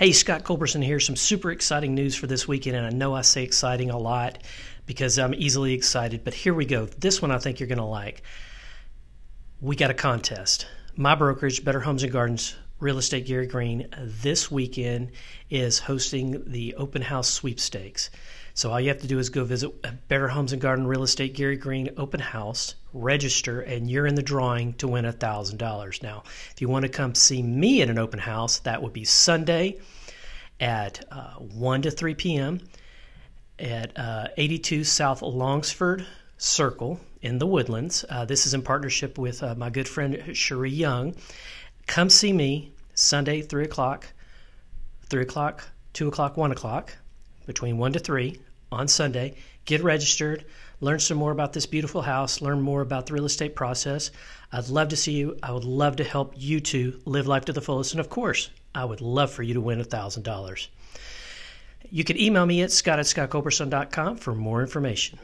Hey, Scott Culberson here. Some super exciting news for this weekend, and I know I say exciting a lot because I'm easily excited, but here we go. This one I think you're going to like. We got a contest. My brokerage, Better Homes and Gardens Real Estate Gary Greene, this weekend is hosting the open house sweepstakes. So all you have to do is go visit Better Homes and Garden Real Estate Gary Greene open house, register, and you're in the drawing to win $1,000. Now, if you want to come see me at an open house, that would be Sunday at uh, 1 to 3 p.m. at uh, 82 South Longsford Circle in the Woodlands. Uh, this is in partnership with uh, my good friend Cherie Young. Come see me Sunday, 3 o'clock, 3 o'clock, 2 o'clock, 1 o'clock between 1 to 3 on Sunday. Get registered, learn some more about this beautiful house, learn more about the real estate process. I'd love to see you. I would love to help you to live life to the fullest. And of course, I would love for you to win $1,000. You can email me at scott at scottculberson.com for more information.